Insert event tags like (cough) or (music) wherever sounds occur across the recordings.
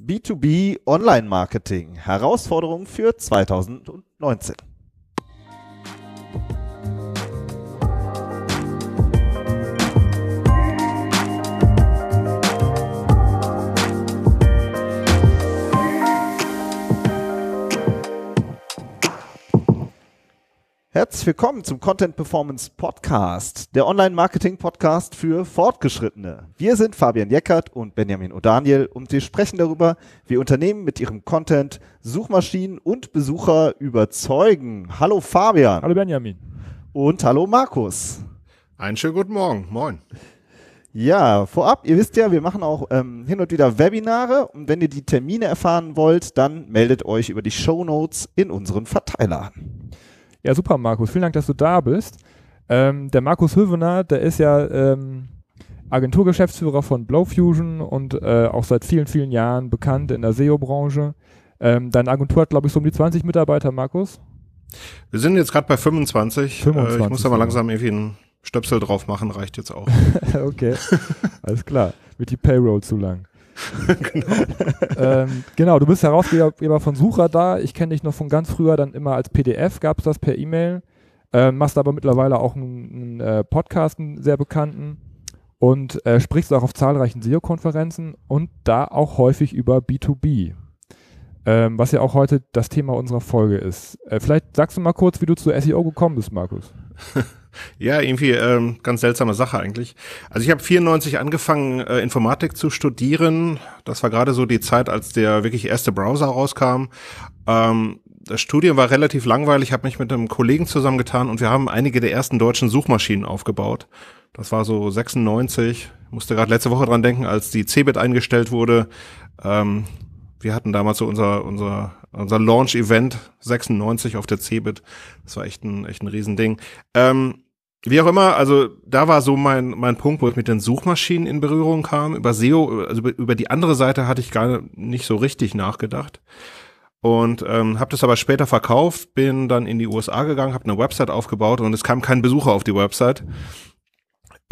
B2B Online Marketing. Herausforderungen für 2019. Herzlich willkommen zum Content Performance Podcast, der Online-Marketing-Podcast für Fortgeschrittene. Wir sind Fabian Jeckert und Benjamin O'Daniel und wir sprechen darüber, wie Unternehmen mit ihrem Content Suchmaschinen und Besucher überzeugen. Hallo Fabian. Hallo Benjamin. Und hallo Markus. Einen schönen guten Morgen. Moin. Ja, vorab, ihr wisst ja, wir machen auch ähm, hin und wieder Webinare und wenn ihr die Termine erfahren wollt, dann meldet euch über die Show Notes in unseren Verteiler an. Ja, super, Markus. Vielen Dank, dass du da bist. Ähm, der Markus Hövener, der ist ja ähm, Agenturgeschäftsführer von Blowfusion und äh, auch seit vielen, vielen Jahren bekannt in der SEO-Branche. Ähm, deine Agentur hat, glaube ich, so um die 20 Mitarbeiter, Markus. Wir sind jetzt gerade bei 25. 25 äh, ich muss da mal langsam irgendwie einen Stöpsel drauf machen, reicht jetzt auch. (laughs) okay, alles klar. Wird die Payroll zu lang. (laughs) genau. ähm, genau, du bist Herausgeber von Suchradar. Ich kenne dich noch von ganz früher, dann immer als PDF gab es das per E-Mail. Ähm, machst aber mittlerweile auch einen, einen äh, Podcast, einen sehr bekannten. Und äh, sprichst auch auf zahlreichen SEO-Konferenzen und da auch häufig über B2B. Ähm, was ja auch heute das Thema unserer Folge ist. Äh, vielleicht sagst du mal kurz, wie du zu SEO gekommen bist, Markus. (laughs) Ja, irgendwie ähm, ganz seltsame Sache eigentlich. Also ich habe 94 angefangen, äh, Informatik zu studieren. Das war gerade so die Zeit, als der wirklich erste Browser rauskam. Ähm, das Studium war relativ langweilig. Habe mich mit einem Kollegen zusammengetan und wir haben einige der ersten deutschen Suchmaschinen aufgebaut. Das war so 96. Ich musste gerade letzte Woche dran denken, als die Cebit eingestellt wurde. Ähm, wir hatten damals so unser, unser, unser Launch-Event 96 auf der Cebit. Das war echt ein, echt ein Riesending. Ähm, wie auch immer, also da war so mein, mein Punkt, wo ich mit den Suchmaschinen in Berührung kam. Über SEO, also über, die andere Seite hatte ich gar nicht so richtig nachgedacht. Und ähm, habe das aber später verkauft, bin dann in die USA gegangen, habe eine Website aufgebaut und es kam kein Besucher auf die Website.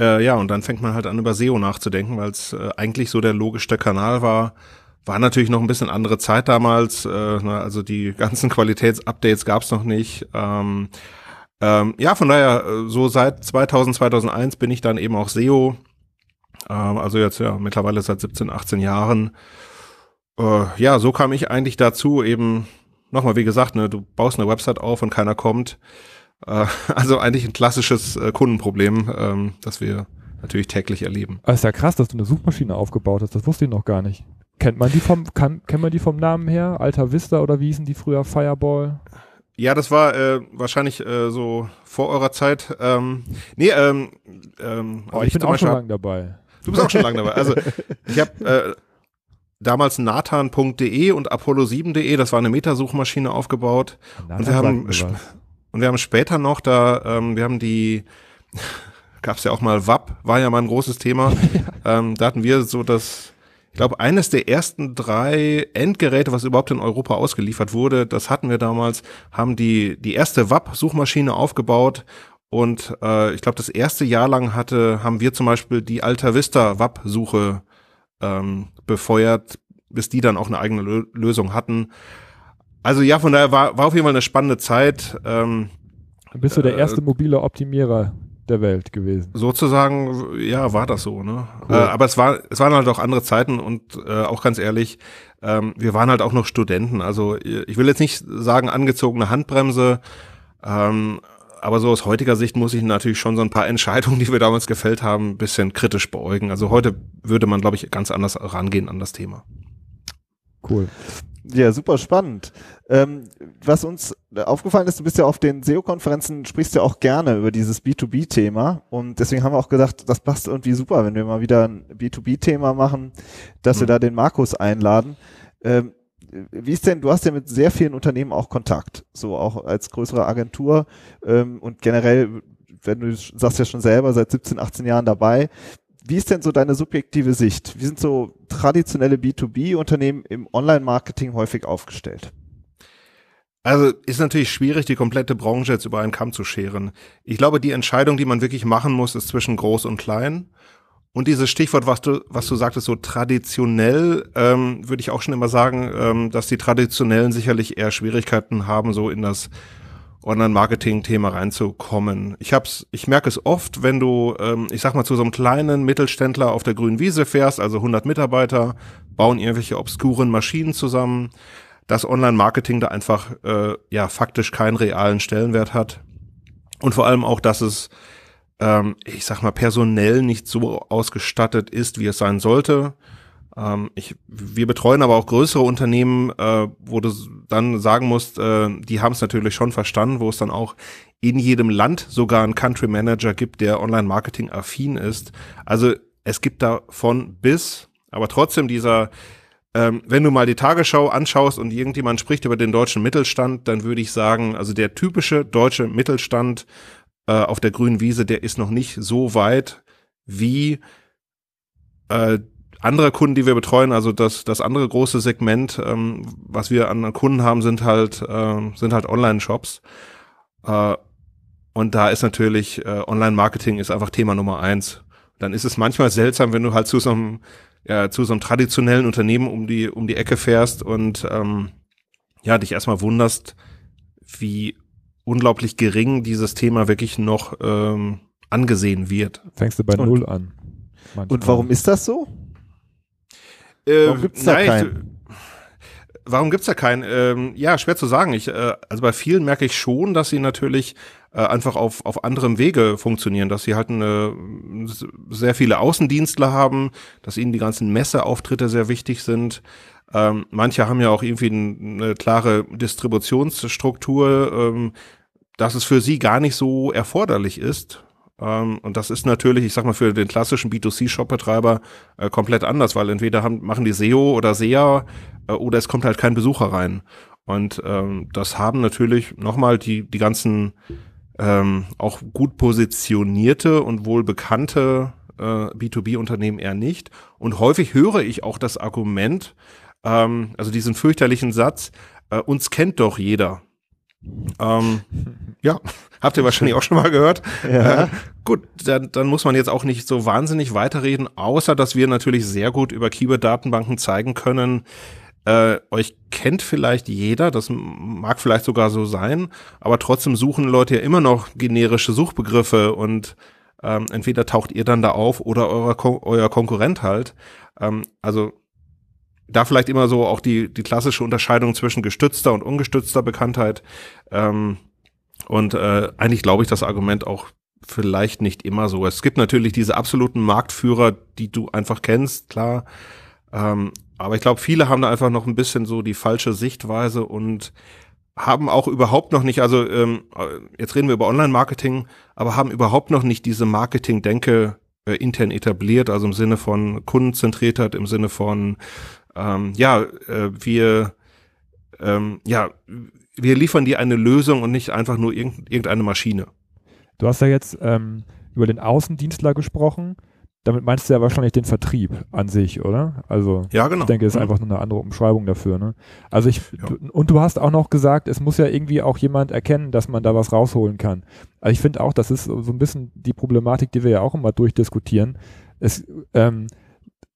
Äh, ja, und dann fängt man halt an, über SEO nachzudenken, weil es äh, eigentlich so der logischste Kanal war, war natürlich noch ein bisschen andere Zeit damals. Äh, also die ganzen Qualitätsupdates gab es noch nicht. Ähm, ähm, ja, von daher, äh, so seit 2000, 2001 bin ich dann eben auch SEO. Ähm, also jetzt ja mittlerweile seit 17, 18 Jahren. Äh, ja, so kam ich eigentlich dazu, eben nochmal, wie gesagt, ne, du baust eine Website auf und keiner kommt. Äh, (laughs) also eigentlich ein klassisches äh, Kundenproblem, ähm, das wir natürlich täglich erleben. Aber ist ja krass, dass du eine Suchmaschine aufgebaut hast. Das wusste ich noch gar nicht. Kennt man die vom, kann, kennt man die vom Namen her? Alter Vista oder wie hießen die früher? Fireball? Ja, das war äh, wahrscheinlich äh, so vor eurer Zeit. Ähm, nee, ähm, ähm, also oh, ich, ich bin auch schon lange dabei. Du bist auch schon lange dabei. Also (laughs) ich habe äh, damals nathan.de und apollo7.de, das war eine Metasuchmaschine aufgebaut. Nathan und wir haben und wir haben später noch da, ähm, wir haben die (laughs) gab's ja auch mal WAP, war ja mal ein großes Thema. (laughs) ähm, da hatten wir so das glaube, eines der ersten drei Endgeräte, was überhaupt in Europa ausgeliefert wurde, das hatten wir damals, haben die, die erste WAP-Suchmaschine aufgebaut und äh, ich glaube, das erste Jahr lang hatte, haben wir zum Beispiel die Alta Vista WAP-Suche ähm, befeuert, bis die dann auch eine eigene Lö Lösung hatten. Also ja, von daher war, war auf jeden Fall eine spannende Zeit. Ähm, bist du der äh, erste mobile Optimierer der Welt gewesen. Sozusagen, ja, war das so, ne? Cool. Äh, aber es war, es waren halt auch andere Zeiten und äh, auch ganz ehrlich, ähm, wir waren halt auch noch Studenten. Also ich will jetzt nicht sagen angezogene Handbremse, ähm, aber so aus heutiger Sicht muss ich natürlich schon so ein paar (laughs) Entscheidungen, die wir damals gefällt haben, ein bisschen kritisch beäugen. Also heute würde man, glaube ich, ganz anders rangehen an das Thema. Cool. Ja, super spannend. Ähm, was uns aufgefallen ist, du bist ja auf den SEO-Konferenzen, sprichst ja auch gerne über dieses B2B-Thema und deswegen haben wir auch gedacht, das passt irgendwie super, wenn wir mal wieder ein B2B-Thema machen, dass mhm. wir da den Markus einladen. Ähm, wie ist denn, du hast ja mit sehr vielen Unternehmen auch Kontakt, so auch als größere Agentur ähm, und generell, wenn du sagst ja schon selber, seit 17, 18 Jahren dabei, wie ist denn so deine subjektive Sicht? Wie sind so traditionelle B2B-Unternehmen im Online-Marketing häufig aufgestellt? Also ist natürlich schwierig, die komplette Branche jetzt über einen Kamm zu scheren. Ich glaube, die Entscheidung, die man wirklich machen muss, ist zwischen groß und klein. Und dieses Stichwort, was du, was du sagtest, so traditionell, ähm, würde ich auch schon immer sagen, ähm, dass die Traditionellen sicherlich eher Schwierigkeiten haben, so in das Online-Marketing-Thema reinzukommen. Ich hab's, ich merke es oft, wenn du, ähm, ich sag mal, zu so einem kleinen Mittelständler auf der grünen Wiese fährst, also 100 Mitarbeiter, bauen irgendwelche obskuren Maschinen zusammen, dass Online-Marketing da einfach, äh, ja, faktisch keinen realen Stellenwert hat. Und vor allem auch, dass es ähm, ich sag mal, personell nicht so ausgestattet ist, wie es sein sollte. Ähm, ich, wir betreuen aber auch größere Unternehmen, äh, wo du dann sagen musst, äh, die haben es natürlich schon verstanden, wo es dann auch in jedem Land sogar einen Country Manager gibt, der Online-Marketing affin ist. Also es gibt da von bis, aber trotzdem dieser ähm, wenn du mal die Tagesschau anschaust und irgendjemand spricht über den deutschen Mittelstand, dann würde ich sagen, also der typische deutsche Mittelstand äh, auf der grünen Wiese, der ist noch nicht so weit wie äh, andere Kunden, die wir betreuen, also das, das andere große Segment, ähm, was wir an Kunden haben, sind halt, äh, sind halt Online-Shops. Äh, und da ist natürlich äh, Online-Marketing ist einfach Thema Nummer eins. Dann ist es manchmal seltsam, wenn du halt zu so einem, ja, zu so einem traditionellen Unternehmen um die, um die Ecke fährst und ähm, ja, dich erstmal wunderst, wie unglaublich gering dieses Thema wirklich noch ähm, angesehen wird. Fängst du bei und, Null an. Manchmal. Und warum ist das so? Äh, warum gibt's da keinen? Warum gibt's da keinen? Ähm, ja, schwer zu sagen. Ich, äh, also bei vielen merke ich schon, dass sie natürlich äh, einfach auf, auf anderem Wege funktionieren, dass sie halt eine, sehr viele Außendienstler haben, dass ihnen die ganzen Messeauftritte sehr wichtig sind, ähm, manche haben ja auch irgendwie eine klare Distributionsstruktur, ähm, dass es für sie gar nicht so erforderlich ist. Ähm, und das ist natürlich, ich sag mal, für den klassischen B2C-Shop-Betreiber äh, komplett anders, weil entweder haben, machen die SEO oder SEA äh, oder es kommt halt kein Besucher rein. Und ähm, das haben natürlich nochmal die, die ganzen ähm, auch gut positionierte und wohl bekannte äh, B2B-Unternehmen eher nicht. Und häufig höre ich auch das Argument, ähm, also diesen fürchterlichen Satz, äh, uns kennt doch jeder. Ähm, ja, (laughs) habt ihr wahrscheinlich auch schon mal gehört. Ja. Äh, gut, dann, dann muss man jetzt auch nicht so wahnsinnig weiterreden, außer dass wir natürlich sehr gut über Keyword-Datenbanken zeigen können, äh, euch kennt vielleicht jeder, das mag vielleicht sogar so sein, aber trotzdem suchen Leute ja immer noch generische Suchbegriffe und ähm, entweder taucht ihr dann da auf oder euer, Kon euer Konkurrent halt. Ähm, also da vielleicht immer so auch die, die klassische Unterscheidung zwischen gestützter und ungestützter Bekanntheit. Ähm, und äh, eigentlich glaube ich das Argument auch vielleicht nicht immer so. Es gibt natürlich diese absoluten Marktführer, die du einfach kennst, klar. Ähm, aber ich glaube, viele haben da einfach noch ein bisschen so die falsche Sichtweise und haben auch überhaupt noch nicht, also ähm, jetzt reden wir über Online-Marketing, aber haben überhaupt noch nicht diese Marketing-Denke äh, intern etabliert, also im Sinne von Kundenzentriertheit, im Sinne von ähm, ja, äh, wir, ähm, ja, wir liefern dir eine Lösung und nicht einfach nur irgend, irgendeine Maschine. Du hast ja jetzt ähm, über den Außendienstler gesprochen. Damit meinst du ja wahrscheinlich den Vertrieb an sich, oder? Also ja, genau. ich denke, es ist mhm. einfach nur eine andere Umschreibung dafür. Ne? Also ich ja. und du hast auch noch gesagt, es muss ja irgendwie auch jemand erkennen, dass man da was rausholen kann. Also ich finde auch, das ist so ein bisschen die Problematik, die wir ja auch immer durchdiskutieren. Es ähm,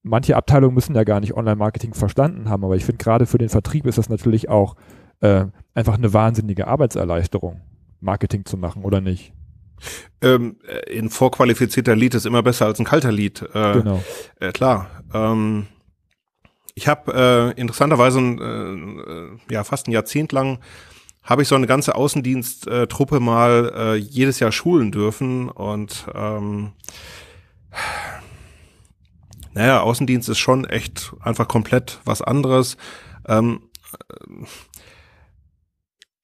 manche Abteilungen müssen ja gar nicht Online-Marketing verstanden haben, aber ich finde gerade für den Vertrieb ist das natürlich auch äh, einfach eine wahnsinnige Arbeitserleichterung, Marketing zu machen, oder nicht? Ähm, äh, ein vorqualifizierter Lied ist immer besser als ein kalter Lied. Äh, genau. Äh, klar. Ähm, ich habe äh, interessanterweise äh, ja fast ein Jahrzehnt lang habe ich so eine ganze Außendiensttruppe mal äh, jedes Jahr schulen dürfen und ähm, naja, Außendienst ist schon echt einfach komplett was anderes. Ähm, äh,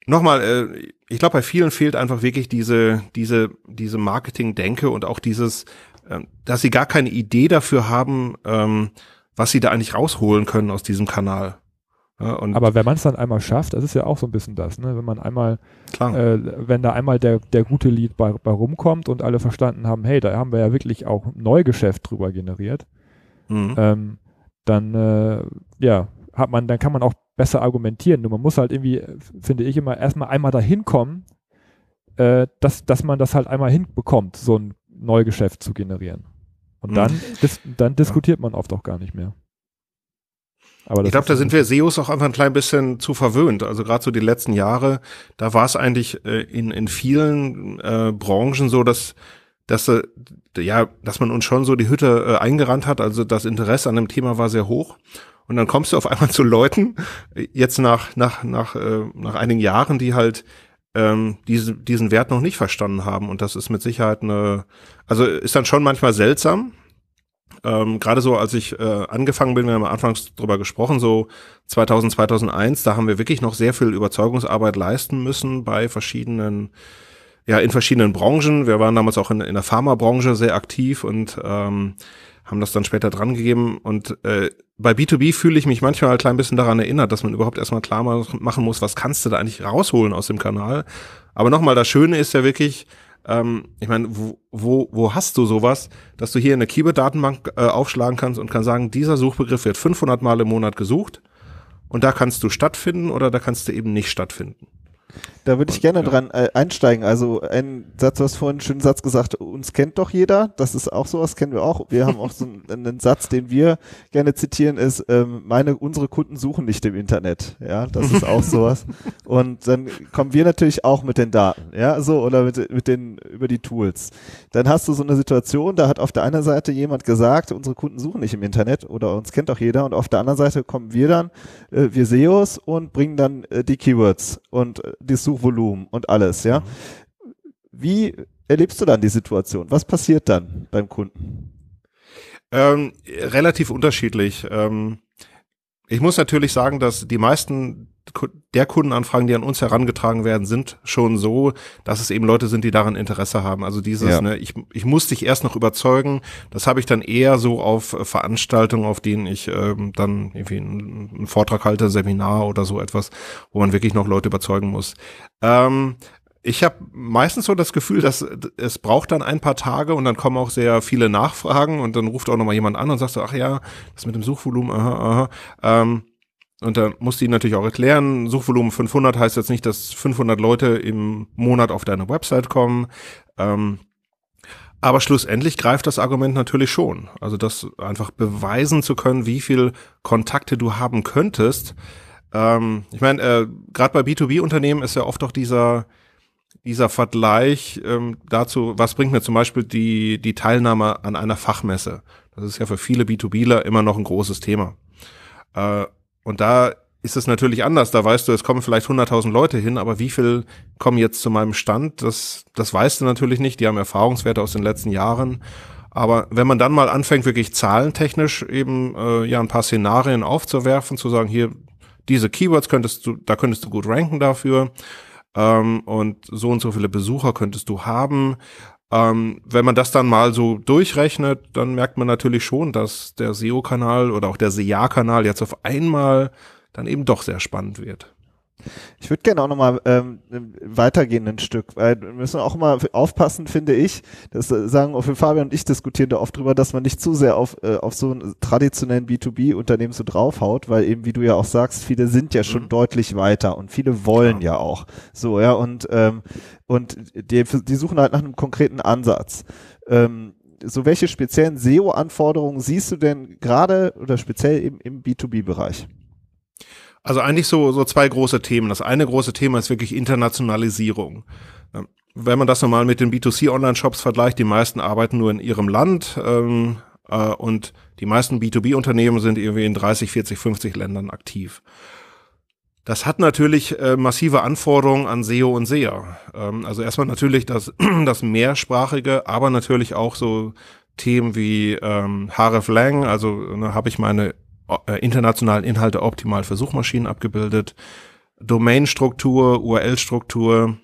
Nochmal, äh, ich glaube, bei vielen fehlt einfach wirklich diese, diese, diese Marketing-Denke und auch dieses, äh, dass sie gar keine Idee dafür haben, ähm, was sie da eigentlich rausholen können aus diesem Kanal. Ja, Aber wenn man es dann einmal schafft, das ist ja auch so ein bisschen das, ne? wenn man einmal, äh, wenn da einmal der, der gute Lied bei, bei rumkommt und alle verstanden haben, hey, da haben wir ja wirklich auch Neugeschäft drüber generiert, mhm. ähm, dann äh, ja, hat man, dann kann man auch besser argumentieren. Nur man muss halt irgendwie, finde ich immer, erstmal einmal dahin kommen, äh, dass, dass man das halt einmal hinbekommt, so ein Neugeschäft zu generieren. Und dann, mhm. dis dann diskutiert man oft auch gar nicht mehr. Aber ich glaube, da sind wir SEOs auch einfach ein klein bisschen zu verwöhnt. Also gerade so die letzten Jahre, da war es eigentlich äh, in, in vielen äh, Branchen so, dass dass äh, ja, dass man uns schon so die Hütte äh, eingerannt hat. Also das Interesse an dem Thema war sehr hoch. Und dann kommst du auf (laughs) einmal zu Leuten, jetzt nach, nach, nach, äh, nach einigen Jahren, die halt ähm, diese, diesen Wert noch nicht verstanden haben. Und das ist mit Sicherheit eine, also ist dann schon manchmal seltsam, ähm, Gerade so, als ich äh, angefangen bin, wir haben anfangs drüber gesprochen, so 2000, 2001, da haben wir wirklich noch sehr viel Überzeugungsarbeit leisten müssen bei verschiedenen, ja, in verschiedenen Branchen. Wir waren damals auch in, in der Pharmabranche sehr aktiv und ähm, haben das dann später drangegeben. Und äh, bei B2B fühle ich mich manchmal ein klein bisschen daran erinnert, dass man überhaupt erstmal klar machen muss, was kannst du da eigentlich rausholen aus dem Kanal. Aber nochmal, das Schöne ist ja wirklich, ähm, ich meine, wo, wo, wo hast du sowas, dass du hier in eine Keyword-Datenbank äh, aufschlagen kannst und kann sagen, dieser Suchbegriff wird 500 Mal im Monat gesucht und da kannst du stattfinden oder da kannst du eben nicht stattfinden. Da würde ich gerne ja. dran äh, einsteigen. Also ein Satz, du hast vorhin einen schönen Satz gesagt, uns kennt doch jeder. Das ist auch sowas, kennen wir auch. Wir haben auch so einen, einen, Satz, den wir gerne zitieren, ist, ähm, meine, unsere Kunden suchen nicht im Internet. Ja, das ist auch (laughs) sowas. Und dann kommen wir natürlich auch mit den Daten, ja, so, oder mit, mit den, über die Tools. Dann hast du so eine Situation, da hat auf der einen Seite jemand gesagt, unsere Kunden suchen nicht im Internet oder uns kennt doch jeder. Und auf der anderen Seite kommen wir dann, äh, wir SEOs und bringen dann äh, die Keywords und äh, die Suchvolumen und alles, ja. Wie erlebst du dann die Situation? Was passiert dann beim Kunden? Ähm, relativ unterschiedlich. Ähm, ich muss natürlich sagen, dass die meisten der Kundenanfragen, die an uns herangetragen werden, sind schon so, dass es eben Leute sind, die daran Interesse haben. Also dieses, ja. ne, ich, ich muss dich erst noch überzeugen, das habe ich dann eher so auf Veranstaltungen, auf denen ich ähm, dann irgendwie einen, einen Vortrag halte, Seminar oder so etwas, wo man wirklich noch Leute überzeugen muss. Ähm, ich habe meistens so das Gefühl, dass es braucht dann ein paar Tage und dann kommen auch sehr viele Nachfragen und dann ruft auch noch mal jemand an und sagt so, ach ja, das mit dem Suchvolumen, aha, aha. Ähm, und da musst du ihnen natürlich auch erklären, Suchvolumen 500 heißt jetzt nicht, dass 500 Leute im Monat auf deine Website kommen. Ähm, aber schlussendlich greift das Argument natürlich schon. Also das einfach beweisen zu können, wie viel Kontakte du haben könntest. Ähm, ich meine, äh, gerade bei B2B-Unternehmen ist ja oft auch dieser dieser Vergleich ähm, dazu, was bringt mir zum Beispiel die, die Teilnahme an einer Fachmesse? Das ist ja für viele B2Bler immer noch ein großes Thema. Äh, und da ist es natürlich anders. Da weißt du, es kommen vielleicht 100.000 Leute hin, aber wie viel kommen jetzt zu meinem Stand? Das, das weißt du natürlich nicht. Die haben Erfahrungswerte aus den letzten Jahren. Aber wenn man dann mal anfängt, wirklich zahlentechnisch eben äh, ja ein paar Szenarien aufzuwerfen, zu sagen, hier diese Keywords könntest du, da könntest du gut ranken dafür ähm, und so und so viele Besucher könntest du haben. Ähm, wenn man das dann mal so durchrechnet, dann merkt man natürlich schon, dass der SEO-Kanal oder auch der SEA-Kanal jetzt auf einmal dann eben doch sehr spannend wird. Ich würde gerne auch nochmal ähm, weitergehen ein Stück, weil wir müssen auch mal aufpassen, finde ich, das sagen auch Fabian und ich diskutieren da oft drüber, dass man nicht zu sehr auf, äh, auf so einen traditionellen B2B-Unternehmen so draufhaut, weil eben, wie du ja auch sagst, viele sind ja schon mhm. deutlich weiter und viele wollen ja. ja auch. So, ja, und, ähm, und die, die suchen halt nach einem konkreten Ansatz. Ähm, so welche speziellen SEO-Anforderungen siehst du denn gerade oder speziell eben im B2B-Bereich? Also eigentlich so, so zwei große Themen. Das eine große Thema ist wirklich Internationalisierung. Ähm, wenn man das nochmal mit den B2C-Online-Shops vergleicht, die meisten arbeiten nur in ihrem Land ähm, äh, und die meisten B2B-Unternehmen sind irgendwie in 30, 40, 50 Ländern aktiv. Das hat natürlich äh, massive Anforderungen an SEO und SEA. Ähm, also erstmal natürlich das, (clears throat) das mehrsprachige, aber natürlich auch so Themen wie ähm, hreflang, also ne, habe ich meine internationalen Inhalte optimal für Suchmaschinen abgebildet. Domainstruktur, URL-Struktur,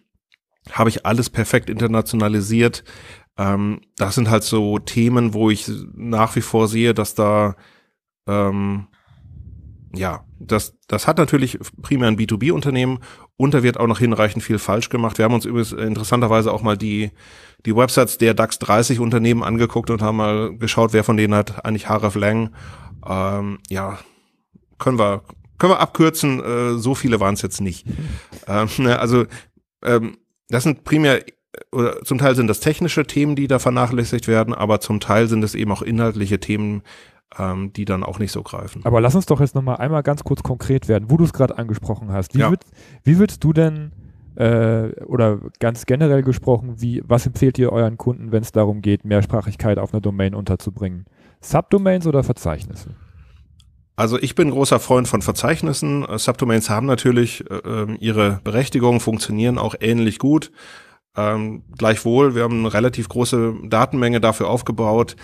habe ich alles perfekt internationalisiert. Ähm, das sind halt so Themen, wo ich nach wie vor sehe, dass da ähm, ja, das, das hat natürlich primär ein B2B-Unternehmen und da wird auch noch hinreichend viel falsch gemacht. Wir haben uns übrigens interessanterweise auch mal die, die Websites der DAX 30 Unternehmen angeguckt und haben mal geschaut, wer von denen hat eigentlich Href Lang ähm, ja, können wir, können wir abkürzen, äh, so viele waren es jetzt nicht. ähm, ne, also ähm, das sind primär oder zum Teil sind das technische Themen, die da vernachlässigt werden, aber zum Teil sind es eben auch inhaltliche Themen, ähm, die dann auch nicht so greifen. Aber lass uns doch jetzt nochmal einmal ganz kurz konkret werden, wo du es gerade angesprochen hast. Wie, ja. würd, wie würdest du denn äh, oder ganz generell gesprochen, wie, was empfehlt ihr euren Kunden, wenn es darum geht, Mehrsprachigkeit auf einer Domain unterzubringen? Subdomains oder Verzeichnisse? Also ich bin großer Freund von Verzeichnissen. Subdomains haben natürlich äh, ähm, ihre Berechtigung, funktionieren auch ähnlich gut. Ähm, gleichwohl, wir haben eine relativ große Datenmenge dafür aufgebaut.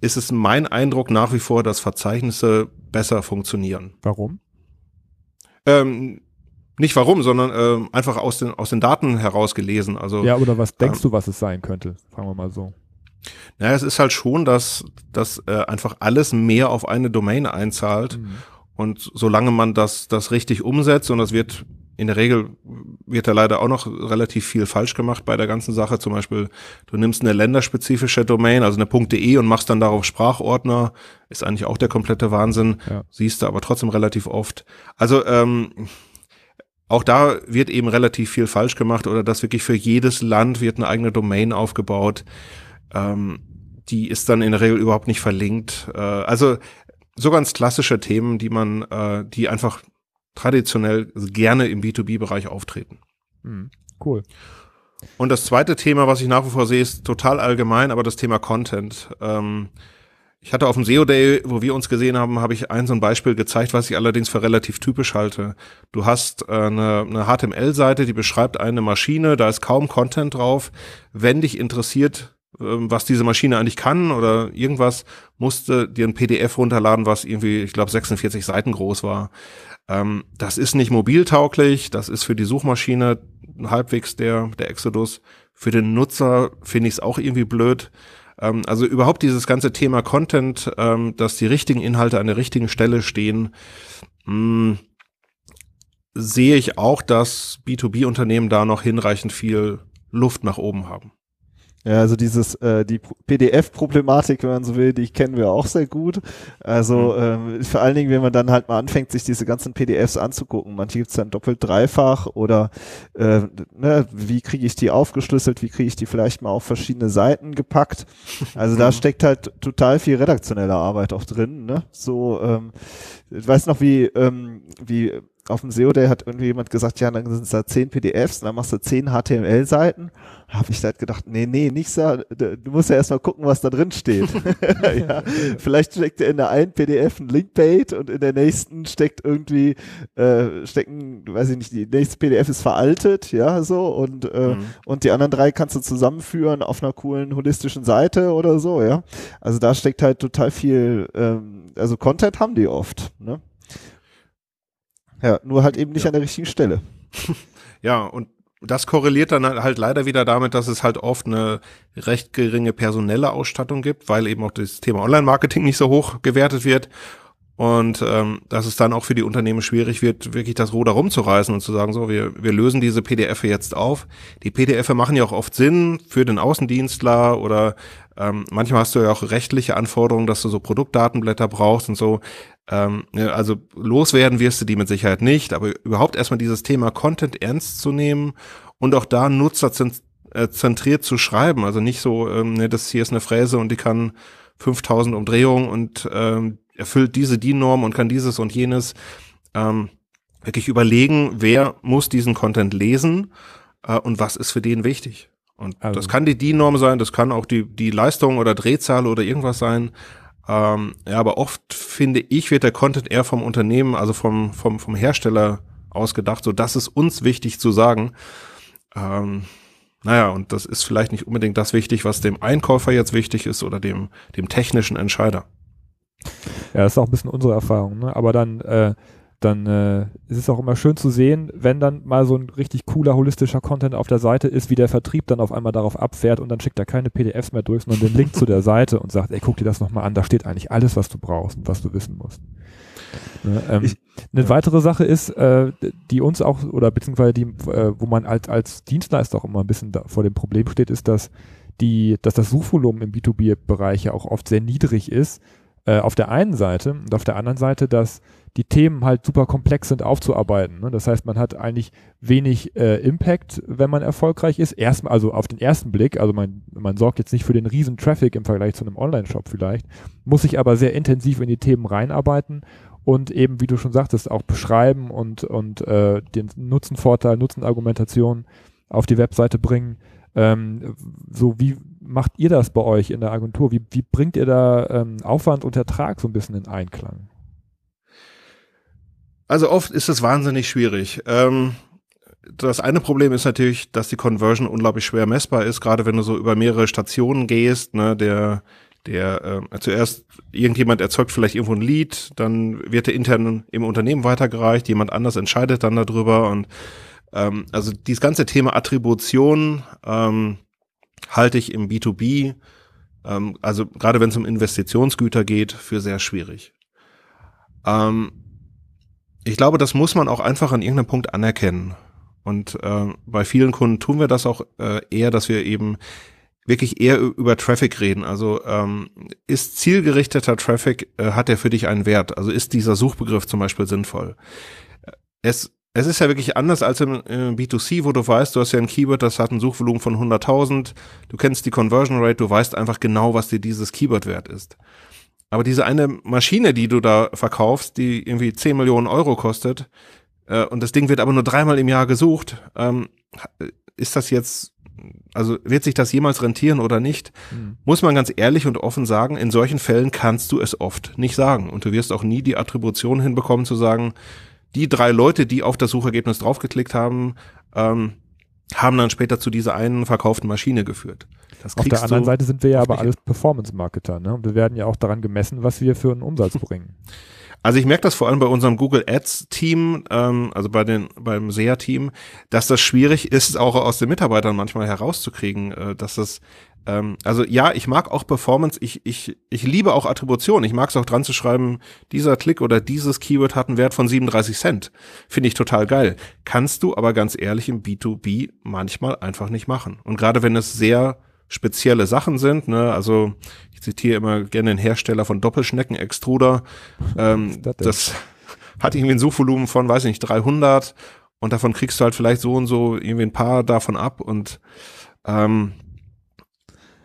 Ist es mein Eindruck nach wie vor, dass Verzeichnisse besser funktionieren. Warum? Ähm, nicht warum, sondern äh, einfach aus den, aus den Daten herausgelesen. Also, ja, oder was denkst ähm, du, was es sein könnte? Fragen wir mal so. Naja, es ist halt schon, dass, dass äh, einfach alles mehr auf eine Domain einzahlt. Mhm. Und solange man das, das richtig umsetzt, und das wird in der Regel wird da leider auch noch relativ viel falsch gemacht bei der ganzen Sache. Zum Beispiel, du nimmst eine länderspezifische Domain, also eine .de und machst dann darauf Sprachordner, ist eigentlich auch der komplette Wahnsinn. Ja. Siehst du aber trotzdem relativ oft. Also ähm, auch da wird eben relativ viel falsch gemacht oder dass wirklich für jedes Land wird eine eigene Domain aufgebaut. Ähm, die ist dann in der Regel überhaupt nicht verlinkt. Äh, also so ganz klassische Themen, die man, äh, die einfach traditionell gerne im B2B-Bereich auftreten. Mhm. Cool. Und das zweite Thema, was ich nach wie vor sehe, ist total allgemein, aber das Thema Content. Ähm, ich hatte auf dem SEO Day, wo wir uns gesehen haben, habe ich ein so ein Beispiel gezeigt, was ich allerdings für relativ typisch halte. Du hast äh, eine, eine HTML-Seite, die beschreibt eine Maschine, da ist kaum Content drauf. Wenn dich interessiert, was diese Maschine eigentlich kann oder irgendwas, musste dir ein PDF runterladen, was irgendwie, ich glaube, 46 Seiten groß war. Ähm, das ist nicht mobiltauglich, das ist für die Suchmaschine halbwegs der, der Exodus. Für den Nutzer finde ich es auch irgendwie blöd. Ähm, also überhaupt dieses ganze Thema Content, ähm, dass die richtigen Inhalte an der richtigen Stelle stehen, mh, hm, sehe ich auch, dass B2B-Unternehmen da noch hinreichend viel Luft nach oben haben. Ja, also dieses äh, die PDF-Problematik, wenn man so will, die kennen wir auch sehr gut. Also mhm. ähm, vor allen Dingen, wenn man dann halt mal anfängt, sich diese ganzen PDFs anzugucken. Manche gibt's dann doppelt, dreifach oder äh, ne, wie kriege ich die aufgeschlüsselt, wie kriege ich die vielleicht mal auf verschiedene Seiten gepackt. Also da (laughs) steckt halt total viel redaktionelle Arbeit auch drin. Ne? So, ähm, ich weiß noch, wie, ähm, wie auf dem SEO Day hat irgendwie jemand gesagt, ja, dann sind es da zehn PDFs und dann machst du zehn HTML-Seiten. Habe ich halt gedacht, nee, nee, nicht so. Du musst ja erstmal gucken, was da drin steht. (laughs) (laughs) ja, vielleicht steckt in der einen PDF ein Linkbait und in der nächsten steckt irgendwie, äh, stecken, weiß ich nicht, die nächste PDF ist veraltet, ja, so und, äh, mhm. und die anderen drei kannst du zusammenführen auf einer coolen holistischen Seite oder so, ja. Also da steckt halt total viel, ähm, also Content haben die oft, ne? Ja, nur halt eben nicht ja. an der richtigen Stelle. (laughs) Ja, und das korreliert dann halt leider wieder damit, dass es halt oft eine recht geringe personelle Ausstattung gibt, weil eben auch das Thema Online-Marketing nicht so hoch gewertet wird. Und ähm, dass es dann auch für die Unternehmen schwierig wird, wirklich das Ruder rumzureißen und zu sagen, so, wir, wir lösen diese PDF jetzt auf. Die PDF machen ja auch oft Sinn für den Außendienstler oder ähm, manchmal hast du ja auch rechtliche Anforderungen, dass du so Produktdatenblätter brauchst und so. Ähm, ja, also loswerden wirst du die mit Sicherheit nicht, aber überhaupt erstmal dieses Thema Content ernst zu nehmen und auch da nutzerzentriert äh, zu schreiben. Also nicht so, ähm, ne, das hier ist eine Fräse und die kann 5000 Umdrehungen und ähm, erfüllt diese DIN-Norm und kann dieses und jenes. Ähm, wirklich überlegen, wer muss diesen Content lesen äh, und was ist für den wichtig. Und also. das kann die DIN-Norm sein, das kann auch die, die Leistung oder Drehzahl oder irgendwas sein. Ähm, ja, aber oft finde ich, wird der Content eher vom Unternehmen, also vom, vom, vom Hersteller ausgedacht, so das ist uns wichtig zu sagen. Ähm, naja, und das ist vielleicht nicht unbedingt das wichtig, was dem Einkäufer jetzt wichtig ist oder dem, dem technischen Entscheider. Ja, das ist auch ein bisschen unsere Erfahrung, ne? Aber dann, äh, dann äh, ist es auch immer schön zu sehen, wenn dann mal so ein richtig cooler holistischer Content auf der Seite ist, wie der Vertrieb dann auf einmal darauf abfährt und dann schickt er keine PDFs mehr durch, sondern den Link zu der Seite und sagt, ey, guck dir das nochmal an, da steht eigentlich alles, was du brauchst und was du wissen musst. Ne, ähm, ich, eine ja. weitere Sache ist, äh, die uns auch, oder beziehungsweise die, äh, wo man als, als Dienstleister auch immer ein bisschen vor dem Problem steht, ist, dass die, dass das Suchvolumen im B2B-Bereich ja auch oft sehr niedrig ist Äh, auf der einen Seite und auf der anderen Seite, dass die Themen halt super komplex sind aufzuarbeiten. Ne? Das heißt, man hat eigentlich wenig äh, Impact, wenn man erfolgreich ist. Erstmal, also auf den ersten Blick, also man, man sorgt jetzt nicht für den riesen Traffic im Vergleich zu einem Online-Shop vielleicht, muss sich aber sehr intensiv in die Themen reinarbeiten und eben, wie du schon sagtest, auch beschreiben und, und äh, den Nutzenvorteil, Nutzenargumentation auf die Webseite bringen. Ähm, so wie macht ihr das bei euch in der Agentur? Wie, wie bringt ihr da ähm, Aufwand und Ertrag so ein bisschen in Einklang? Also oft ist es wahnsinnig schwierig. Ähm, das eine Problem ist natürlich, dass die Conversion unglaublich schwer messbar ist, gerade wenn du so über mehrere Stationen gehst. Ne, der der äh, zuerst irgendjemand erzeugt vielleicht irgendwo ein Lied, dann wird der intern im Unternehmen weitergereicht, jemand anders entscheidet dann darüber und ähm, also dieses ganze Thema Attribution ähm, halte ich im B2B, ähm, also gerade wenn es um Investitionsgüter geht, für sehr schwierig. Ähm, ich glaube, das muss man auch einfach an irgendeinem Punkt anerkennen. Und äh, bei vielen Kunden tun wir das auch äh, eher, dass wir eben wirklich eher über Traffic reden. Also ähm, ist zielgerichteter Traffic, äh, hat er für dich einen Wert? Also ist dieser Suchbegriff zum Beispiel sinnvoll? Es, es ist ja wirklich anders als im äh, B2C, wo du weißt, du hast ja ein Keyword, das hat ein Suchvolumen von 100.000, du kennst die Conversion Rate, du weißt einfach genau, was dir dieses Keyword wert ist. Aber diese eine Maschine, die du da verkaufst, die irgendwie 10 Millionen Euro kostet, äh, und das Ding wird aber nur dreimal im Jahr gesucht, ähm, ist das jetzt, also wird sich das jemals rentieren oder nicht? Mhm. Muss man ganz ehrlich und offen sagen, in solchen Fällen kannst du es oft nicht sagen. Und du wirst auch nie die Attribution hinbekommen zu sagen, die drei Leute, die auf das Suchergebnis draufgeklickt haben, ähm, haben dann später zu dieser einen verkauften Maschine geführt. Auf der anderen Seite sind wir ja aber alles Performance-Marketer. Ne? Und wir werden ja auch daran gemessen, was wir für einen Umsatz bringen. (laughs) Also ich merke das vor allem bei unserem Google Ads Team, ähm, also bei den beim SEA Team, dass das schwierig ist, auch aus den Mitarbeitern manchmal herauszukriegen, äh, dass das ähm, also ja, ich mag auch Performance, ich ich ich liebe auch Attribution, ich mag es auch dran zu schreiben, dieser Klick oder dieses Keyword hat einen Wert von 37 Cent, finde ich total geil. Kannst du aber ganz ehrlich im B2B manchmal einfach nicht machen. Und gerade wenn es sehr spezielle Sachen sind. Ne? Also ich zitiere immer gerne den Hersteller von Doppelschnecken-Extruder. Ähm, das, das hat irgendwie ein Suchvolumen von, weiß ich nicht, 300 und davon kriegst du halt vielleicht so und so irgendwie ein paar davon ab und ähm,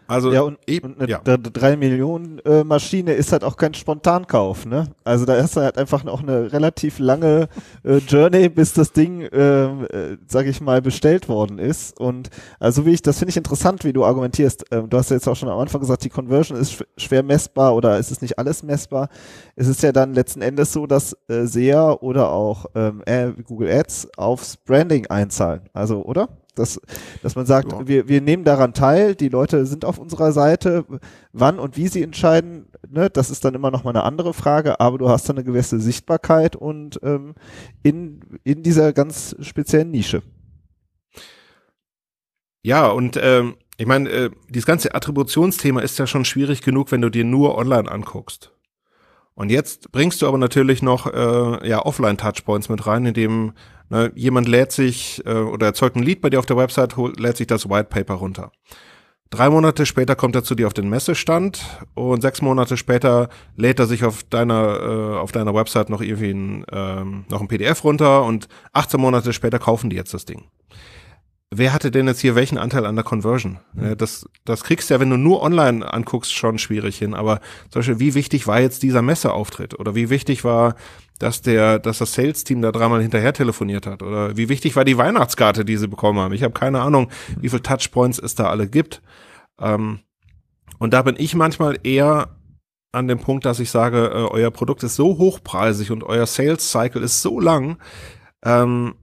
also ja, und, eben, und eine ja. 3 Millionen äh, Maschine ist halt auch kein Spontankauf, ne? Also da ist halt einfach auch eine relativ lange äh, Journey, bis das Ding, äh, äh, sag ich mal, bestellt worden ist. Und also wie ich, das finde ich interessant, wie du argumentierst. Ähm, du hast ja jetzt auch schon am Anfang gesagt, die Conversion ist sch schwer messbar oder ist es nicht alles messbar. Es ist ja dann letzten Endes so, dass äh, SEA oder auch ähm, äh, Google Ads aufs Branding einzahlen. Also, oder? Dass, dass man sagt, ja. wir, wir nehmen daran teil, die Leute sind auf unserer Seite, wann und wie sie entscheiden, ne, das ist dann immer noch mal eine andere Frage, aber du hast dann eine gewisse Sichtbarkeit und ähm, in, in dieser ganz speziellen Nische. Ja, und ähm, ich meine, äh, dieses ganze Attributionsthema ist ja schon schwierig genug, wenn du dir nur online anguckst. Und jetzt bringst du aber natürlich noch äh, ja Offline-Touchpoints mit rein, indem Ne, jemand lädt sich äh, oder erzeugt ein Lied bei dir auf der Website, lädt sich das White Paper runter. Drei Monate später kommt er zu dir auf den Messestand und sechs Monate später lädt er sich auf deiner äh, auf deiner Website noch irgendwie ein, ähm, noch ein PDF runter und 18 Monate später kaufen die jetzt das Ding wer hatte denn jetzt hier welchen Anteil an der Conversion? Mhm. Das, das kriegst du ja, wenn du nur online anguckst, schon schwierig hin. Aber zum Beispiel, wie wichtig war jetzt dieser Messeauftritt? Oder wie wichtig war, dass der, dass das Sales-Team da dreimal hinterher telefoniert hat? Oder wie wichtig war die Weihnachtskarte, die sie bekommen haben? Ich habe keine Ahnung, wie viel Touchpoints es da alle gibt. Ähm, und da bin ich manchmal eher an dem Punkt, dass ich sage, äh, euer Produkt ist so hochpreisig und euer Sales Cycle ist so lang. Ähm,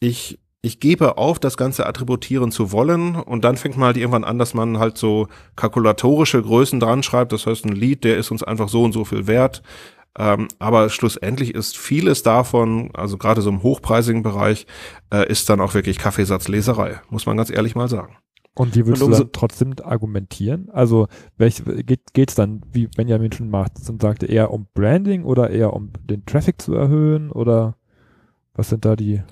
ich ich gebe auf, das Ganze attributieren zu wollen und dann fängt man halt irgendwann an, dass man halt so kalkulatorische Größen dran schreibt. Das heißt, ein Lied, der ist uns einfach so und so viel wert. Ähm, aber schlussendlich ist vieles davon, also gerade so im hochpreisigen Bereich, äh, ist dann auch wirklich Kaffeesatzleserei, muss man ganz ehrlich mal sagen. Und wie würdest und du dann trotzdem argumentieren? Also welch, geht es dann, wie Benjamin schon macht, und sagte, eher um Branding oder eher um den Traffic zu erhöhen oder was sind da die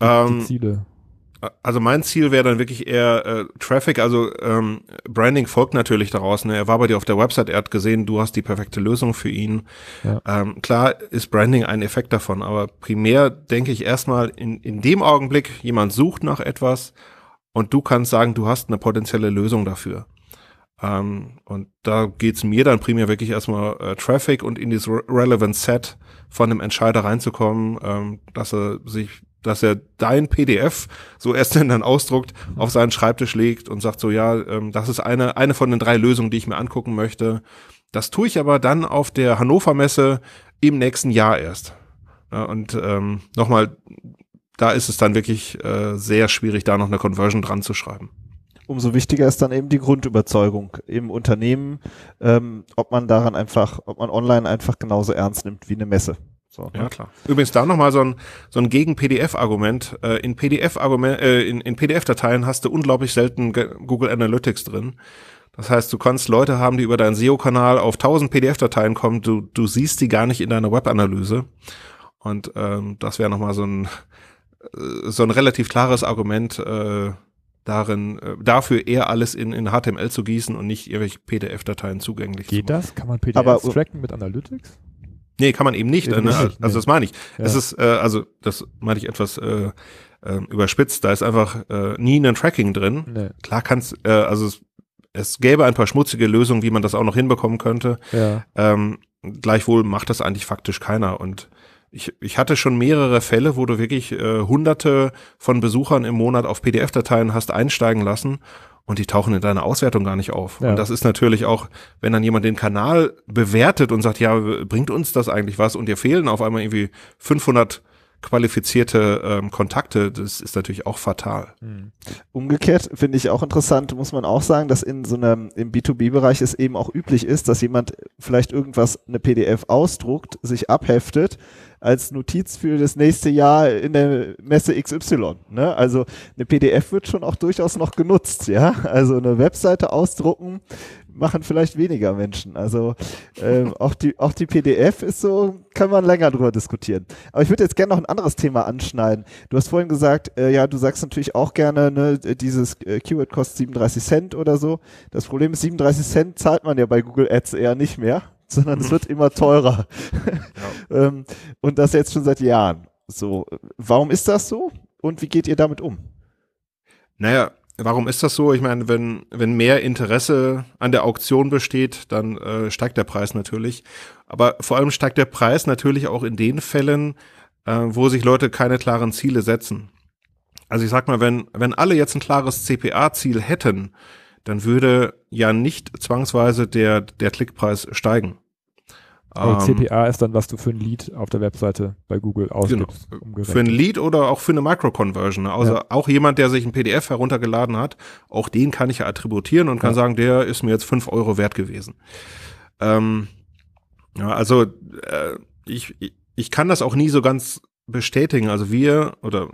ähm, Ziele? also mein Ziel wäre dann wirklich eher äh, Traffic, also ähm, Branding folgt natürlich daraus. Ne? Er war bei dir auf der Website, er hat gesehen, du hast die perfekte Lösung für ihn. Ja. Ähm, klar ist Branding ein Effekt davon, aber primär denke ich erstmal in, in dem Augenblick, jemand sucht nach etwas und du kannst sagen, du hast eine potenzielle Lösung dafür. Ähm, und da geht's mir dann primär wirklich erstmal äh, Traffic und in dieses Re Relevant Set von dem Entscheider reinzukommen, ähm, dass er sich dass er dein PDF so erst dann ausdruckt, auf seinen Schreibtisch legt und sagt so, ja, ähm, das ist eine, eine von den drei Lösungen, die ich mir angucken möchte. Das tue ich aber dann auf der Hannover Messe im nächsten Jahr erst. Ja, und ähm, nochmal, da ist es dann wirklich äh, sehr schwierig, da noch eine Conversion dran zu schreiben. Umso wichtiger ist dann eben die Grundüberzeugung im Unternehmen, ähm, ob man daran einfach, ob man online einfach genauso ernst nimmt wie eine Messe. So, ja, ne? klar. Übrigens da nochmal so ein, so ein Gegen-PDF-Argument. Äh, in PDF-Argument, äh, in, in PDF-Dateien hast du unglaublich selten Google Analytics drin. Das heißt, du kannst Leute haben, die über deinen SEO-Kanal auf 1000 PDF-Dateien kommen, du, du siehst die gar nicht in deiner Web-Analyse. Und ähm, das wäre nochmal so ein, äh, so ein relativ klares Argument äh, darin, äh, dafür eher alles in, in HTML zu gießen und nicht irgendwelche PDF-Dateien zugänglich Geht zu machen. das? Kann man PDFs Aber, tracken mit Analytics? Nee, kann man eben nicht. Eben ne? nicht also das meine ich. Ja. Es ist, äh, also das meine ich etwas äh, äh, überspitzt. Da ist einfach äh, nie ein Tracking drin. Nee. Klar kannst, äh, also es, es gäbe ein paar schmutzige Lösungen, wie man das auch noch hinbekommen könnte. Ja. Ähm, gleichwohl macht das eigentlich faktisch keiner. Und ich, ich hatte schon mehrere Fälle, wo du wirklich äh, hunderte von Besuchern im Monat auf PDF-Dateien hast einsteigen lassen und die tauchen in deiner Auswertung gar nicht auf. Ja. Und das ist natürlich auch, wenn dann jemand den Kanal bewertet und sagt, ja, bringt uns das eigentlich was und dir fehlen auf einmal irgendwie 500 qualifizierte ähm, Kontakte, das ist natürlich auch fatal. Mhm. Umgekehrt finde ich auch interessant, muss man auch sagen, dass in so einem, im B2B-Bereich es eben auch üblich ist, dass jemand vielleicht irgendwas, eine PDF ausdruckt, sich abheftet als Notiz für das nächste Jahr in der Messe XY. Ne? Also eine PDF wird schon auch durchaus noch genutzt, ja. Also eine Webseite ausdrucken machen vielleicht weniger Menschen. Also äh, (laughs) auch die auch die PDF ist so, kann man länger drüber diskutieren. Aber ich würde jetzt gerne noch ein anderes Thema anschneiden. Du hast vorhin gesagt, äh, ja, du sagst natürlich auch gerne, ne, dieses äh, Keyword kostet 37 Cent oder so. Das Problem ist, 37 Cent zahlt man ja bei Google Ads eher nicht mehr sondern es wird immer teurer. (laughs) Ja. ähm, und das jetzt schon seit Jahren. So, warum ist das so und wie geht ihr damit um? Naja, warum ist das so? Ich meine, wenn, wenn mehr Interesse an der Auktion besteht, dann äh, steigt der Preis natürlich. Aber vor allem steigt der Preis natürlich auch in den Fällen, äh, wo sich Leute keine klaren Ziele setzen. Also ich sag mal, wenn, wenn alle jetzt ein klares CPA-Ziel hätten, dann würde ja nicht zwangsweise der, der Klickpreis steigen. Also ähm, CPA ist dann, was du für ein Lead auf der Webseite bei Google ausgibst. Genau. Für ein Lead oder auch für eine Micro-Conversion. Also ja. auch jemand, der sich ein PDF heruntergeladen hat, auch den kann ich ja attributieren und kann ja. sagen, der ist mir jetzt fünf Euro wert gewesen. Ähm, ja, also äh, ich, ich kann das auch nie so ganz bestätigen. Also wir oder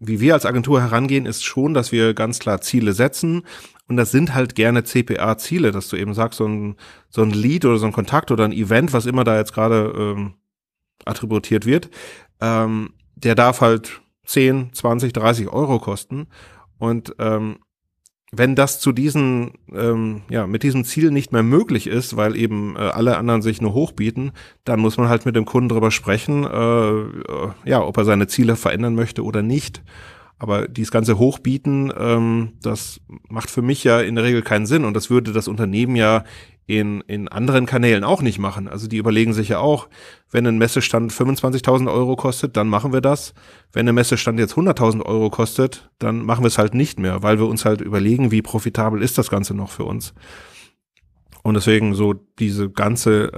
wie wir als Agentur herangehen, ist schon, dass wir ganz klar Ziele setzen. Und das sind halt gerne CPA-Ziele, dass du eben sagst, so ein, so ein Lead oder so ein Kontakt oder ein Event, was immer da jetzt gerade ähm, attributiert wird, ähm, der darf halt 10, 20, 30 Euro kosten. Und ähm, wenn das zu diesen, ähm, ja, mit diesem Ziel nicht mehr möglich ist, weil eben äh, alle anderen sich nur hochbieten, dann muss man halt mit dem Kunden drüber sprechen, äh, äh, ja, ob er seine Ziele verändern möchte oder nicht. Aber dieses ganze Hochbieten, ähm, das macht für mich ja in der Regel keinen Sinn und das würde das Unternehmen ja in, in anderen Kanälen auch nicht machen. Also die überlegen sich ja auch, wenn ein Messestand 25.000 Euro kostet, dann machen wir das. Wenn ein Messestand jetzt 100.000 Euro kostet, dann machen wir es halt nicht mehr, weil wir uns halt überlegen, wie profitabel ist das Ganze noch für uns. Und deswegen so diese ganze,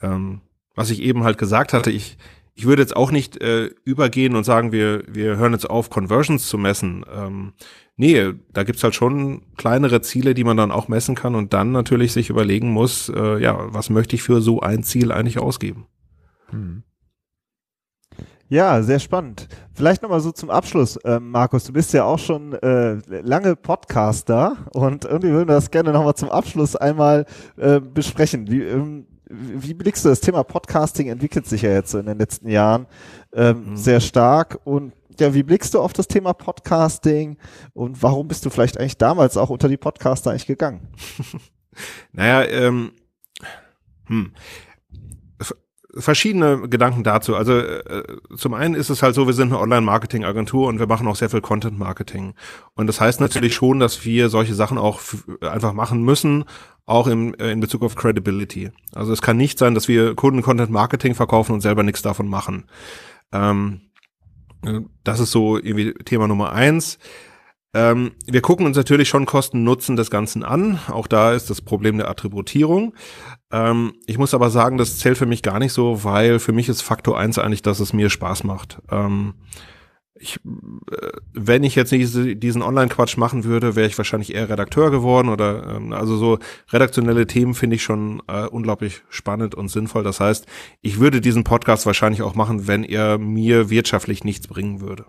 äh, ähm, was ich eben halt gesagt hatte, ich, ich würde jetzt auch nicht äh, übergehen und sagen, wir, wir hören jetzt auf, Conversions zu messen. Ähm, nee, da gibt's halt schon kleinere Ziele, die man dann auch messen kann und dann natürlich sich überlegen muss, äh, ja, was möchte ich für so ein Ziel eigentlich ausgeben. Hm. Ja, sehr spannend. Vielleicht nochmal so zum Abschluss, äh, Markus, du bist ja auch schon äh, lange Podcaster und irgendwie würden wir das gerne nochmal zum Abschluss einmal äh, besprechen. Wie, ähm, wie blickst du das Thema Podcasting entwickelt sich ja jetzt so in den letzten Jahren ähm, mhm. sehr stark und ja, wie blickst du auf das Thema Podcasting und warum bist du vielleicht eigentlich damals auch unter die Podcaster eigentlich gegangen? (laughs) naja, ähm, hm verschiedene Gedanken dazu. Also äh, zum einen ist es halt so, wir sind eine Online-Marketing-Agentur und wir machen auch sehr viel Content-Marketing. Und das heißt natürlich (laughs) schon, dass wir solche Sachen auch einfach machen müssen, auch im, äh, in Bezug auf Credibility. Also es kann nicht sein, dass wir Kunden Content-Marketing verkaufen und selber nichts davon machen. Ähm, äh, das ist so irgendwie Thema Nummer eins. Ähm, wir gucken uns natürlich schon Kosten-Nutzen des Ganzen an. Auch da ist das Problem der Attributierung. Ähm, ich muss aber sagen, das zählt für mich gar nicht so, weil für mich ist Faktor eins eigentlich, dass es mir Spaß macht. Ähm, ich, äh, wenn ich jetzt nicht diesen Online-Quatsch machen würde, wäre ich wahrscheinlich eher Redakteur geworden oder ähm, also so redaktionelle Themen finde ich schon äh, unglaublich spannend und sinnvoll. Das heißt, ich würde diesen Podcast wahrscheinlich auch machen, wenn er mir wirtschaftlich nichts bringen würde.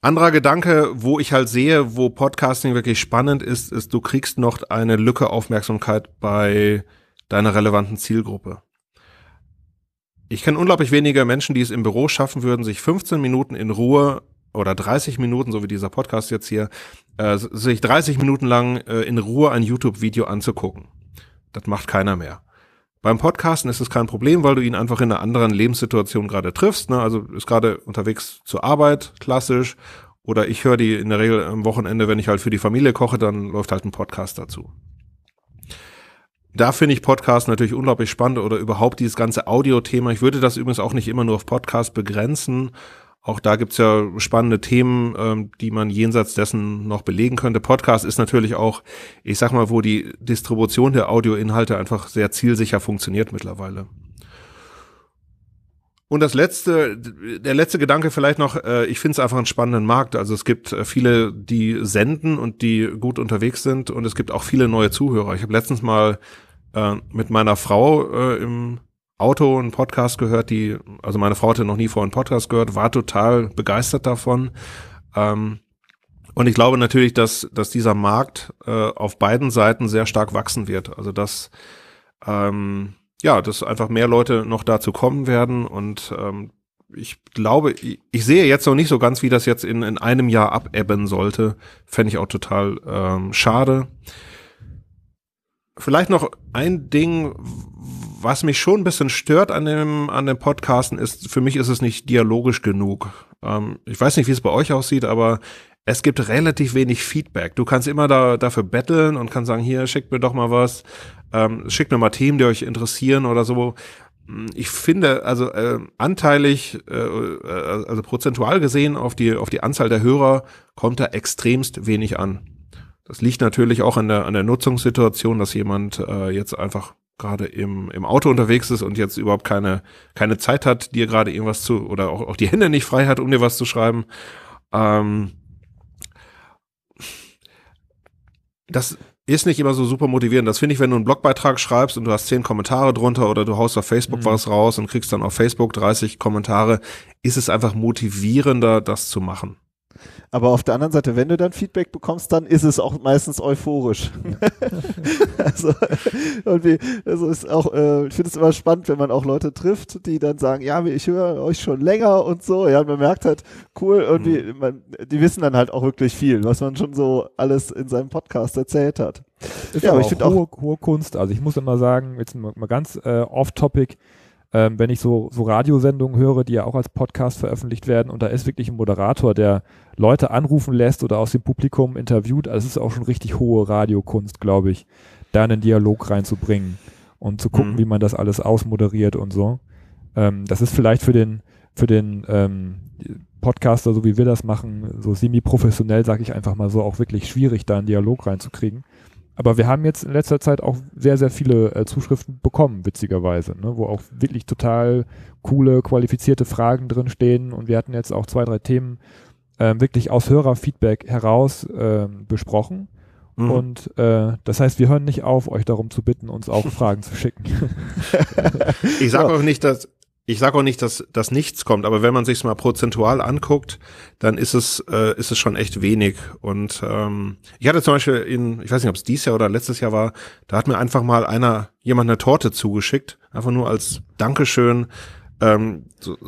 Anderer Gedanke, wo ich halt sehe, wo Podcasting wirklich spannend ist, ist, du kriegst noch eine Lücke Aufmerksamkeit bei deiner relevanten Zielgruppe. Ich kenne unglaublich wenige Menschen, die es im Büro schaffen würden, sich 15 Minuten in Ruhe oder 30 Minuten, so wie dieser Podcast jetzt hier, äh, sich 30 Minuten lang äh, in Ruhe ein YouTube-Video anzugucken. Das macht keiner mehr. Beim Podcasten ist es kein Problem, weil du ihn einfach in einer anderen Lebenssituation gerade triffst. Ne? Also ist gerade unterwegs zur Arbeit, klassisch. Oder ich höre die in der Regel am Wochenende, wenn ich halt für die Familie koche, dann läuft halt ein Podcast dazu. Da finde ich Podcast natürlich unglaublich spannend oder überhaupt dieses ganze Audio-Thema. Ich würde das übrigens auch nicht immer nur auf Podcast begrenzen, auch da gibt's ja spannende Themen, ähm, die man jenseits dessen noch belegen könnte. Podcast ist natürlich auch, ich sag mal, wo die Distribution der Audioinhalte einfach sehr zielsicher funktioniert mittlerweile. Und das letzte, der letzte Gedanke vielleicht noch, äh, ich finde es einfach einen spannenden Markt. Also es gibt äh, viele, die senden und die gut unterwegs sind und es gibt auch viele neue Zuhörer. Ich habe letztens mal äh, mit meiner Frau äh, im Auto einen Podcast gehört, die, also meine Frau hatte noch nie vor einen Podcast gehört, war total begeistert davon. Ähm, und ich glaube natürlich, dass, dass dieser Markt äh, auf beiden Seiten sehr stark wachsen wird. Also dass ähm, ja, dass einfach mehr Leute noch dazu kommen werden und ähm, ich glaube, ich, ich sehe jetzt noch nicht so ganz, wie das jetzt in, in einem Jahr abebben sollte. Fände ich auch total ähm, schade. Vielleicht noch ein Ding, was mich schon ein bisschen stört an dem, an dem Podcasten ist, für mich ist es nicht dialogisch genug. Ähm, ich weiß nicht, wie es bei euch aussieht, aber es gibt relativ wenig Feedback. Du kannst immer da, dafür betteln und kannst sagen, hier, schickt mir doch mal was, ähm, schickt mir mal Themen, die euch interessieren oder so. Ich finde, also äh, anteilig, äh, äh also prozentual gesehen auf die, auf die Anzahl der Hörer kommt da extremst wenig an. Das liegt natürlich auch an der, an der Nutzungssituation, dass jemand äh, jetzt einfach gerade im, im Auto unterwegs ist und jetzt überhaupt keine, keine Zeit hat, dir gerade irgendwas zu, oder auch, auch die Hände nicht frei hat, um dir was zu schreiben. Ähm, das ist nicht immer so super motivierend. Das finde ich, wenn du einen Blogbeitrag schreibst und du hast zehn Kommentare drunter oder du haust auf Facebook mhm. was raus und kriegst dann auf Facebook 30 Kommentare, ist es einfach motivierender, das zu machen. Aber auf der anderen Seite, wenn du dann Feedback bekommst, dann ist es auch meistens euphorisch. (laughs) also, irgendwie, also ist auch, äh, ich finde es immer spannend, wenn man auch Leute trifft, die dann sagen, ja, ich höre euch schon länger und so. Ja, man merkt halt, cool, irgendwie, mhm. man, die wissen dann halt auch wirklich viel, was man schon so alles in seinem Podcast erzählt hat. Ist ja, aber ich finde auch hohe, hohe Kunst. Also ich muss immer sagen, jetzt mal, mal ganz äh, off-topic, ähm, wenn ich so, so Radiosendungen höre, die ja auch als Podcast veröffentlicht werden und da ist wirklich ein Moderator, der Leute anrufen lässt oder aus dem Publikum interviewt, also es ist auch schon richtig hohe Radiokunst, glaube ich, da einen Dialog reinzubringen und zu gucken, mhm. wie man das alles ausmoderiert und so. Ähm, das ist vielleicht für den, für den ähm, Podcaster, so wie wir das machen, so semi-professionell, sage ich einfach mal so, auch wirklich schwierig, da einen Dialog reinzukriegen. Aber wir haben jetzt in letzter Zeit auch sehr, sehr viele äh, Zuschriften bekommen, witzigerweise, ne, wo auch wirklich total coole, qualifizierte Fragen drin stehen. Und wir hatten jetzt auch zwei, drei Themen äh, wirklich aus Hörerfeedback heraus äh, besprochen. Mhm. Und äh, das heißt, wir hören nicht auf, euch darum zu bitten, uns auch (laughs) Fragen zu schicken. ich sage auch nicht, dass ich sage auch nicht, dass, dass nichts kommt, aber wenn man sich mal prozentual anguckt, dann ist es, äh, ist es schon echt wenig. Und ähm, ich hatte zum Beispiel in, ich weiß nicht, ob es dieses Jahr oder letztes Jahr war, da hat mir einfach mal einer, jemand eine Torte zugeschickt, einfach nur als Dankeschön. Ähm, so,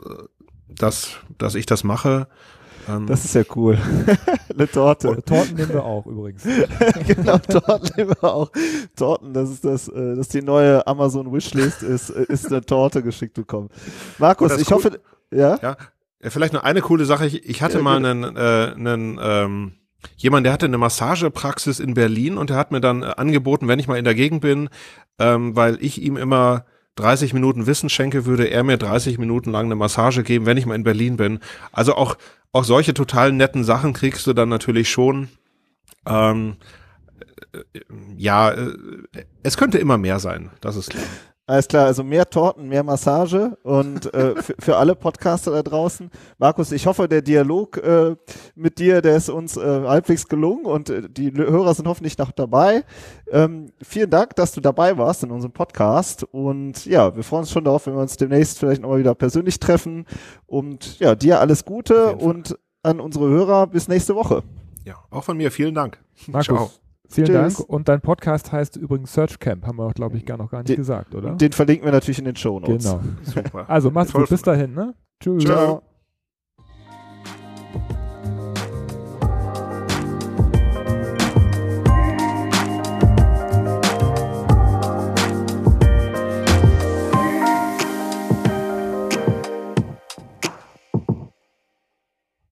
dass, dass ich das mache. Ähm, das ist ja cool. (laughs) Eine Torte. Torten nehmen wir auch übrigens. (laughs) genau, Torten nehmen wir auch. Torten, das ist das, äh, das ist die neue Amazon Wishlist, ist, äh, ist eine Torte geschickt bekommen. Markus, ich cool. hoffe, ja? Ja, vielleicht nur eine coole Sache. Ich, ich hatte ja, mal einen, äh, einen ähm, jemand, der hatte eine Massagepraxis in Berlin und der hat mir dann äh, angeboten, wenn ich mal in der Gegend bin, ähm, weil ich ihm immer 30 Minuten Wissen schenke, würde er mir 30 Minuten lang eine Massage geben, wenn ich mal in Berlin bin. Also auch, auch solche total netten Sachen kriegst du dann natürlich schon. Ähm, äh, äh ja, äh, es könnte immer mehr sein, das ist klar. Alles klar, also mehr Torten, mehr Massage und äh, für, alle Podcaster da draußen. Markus, ich hoffe, der Dialog äh, mit dir, der ist uns äh, halbwegs gelungen und äh, die Hörer sind hoffentlich noch dabei. Ähm, vielen Dank, dass du dabei warst in unserem Podcast und ja, wir freuen uns schon darauf, wenn wir uns demnächst vielleicht nochmal wieder persönlich treffen und ja, dir alles Gute und an unsere Hörer bis nächste Woche. Ja, auch von mir vielen Dank. Markus. Ciao. Vielen Tschüss. Dank. Und dein Podcast heißt übrigens Search Camp, haben wir auch, glaube ich, mhm. gar noch gar nicht den, gesagt, oder? Den verlinken wir natürlich in den Show Notes. Genau. Super. Also mach's gut. Bis dahin, ne? Tschüss. Ciao.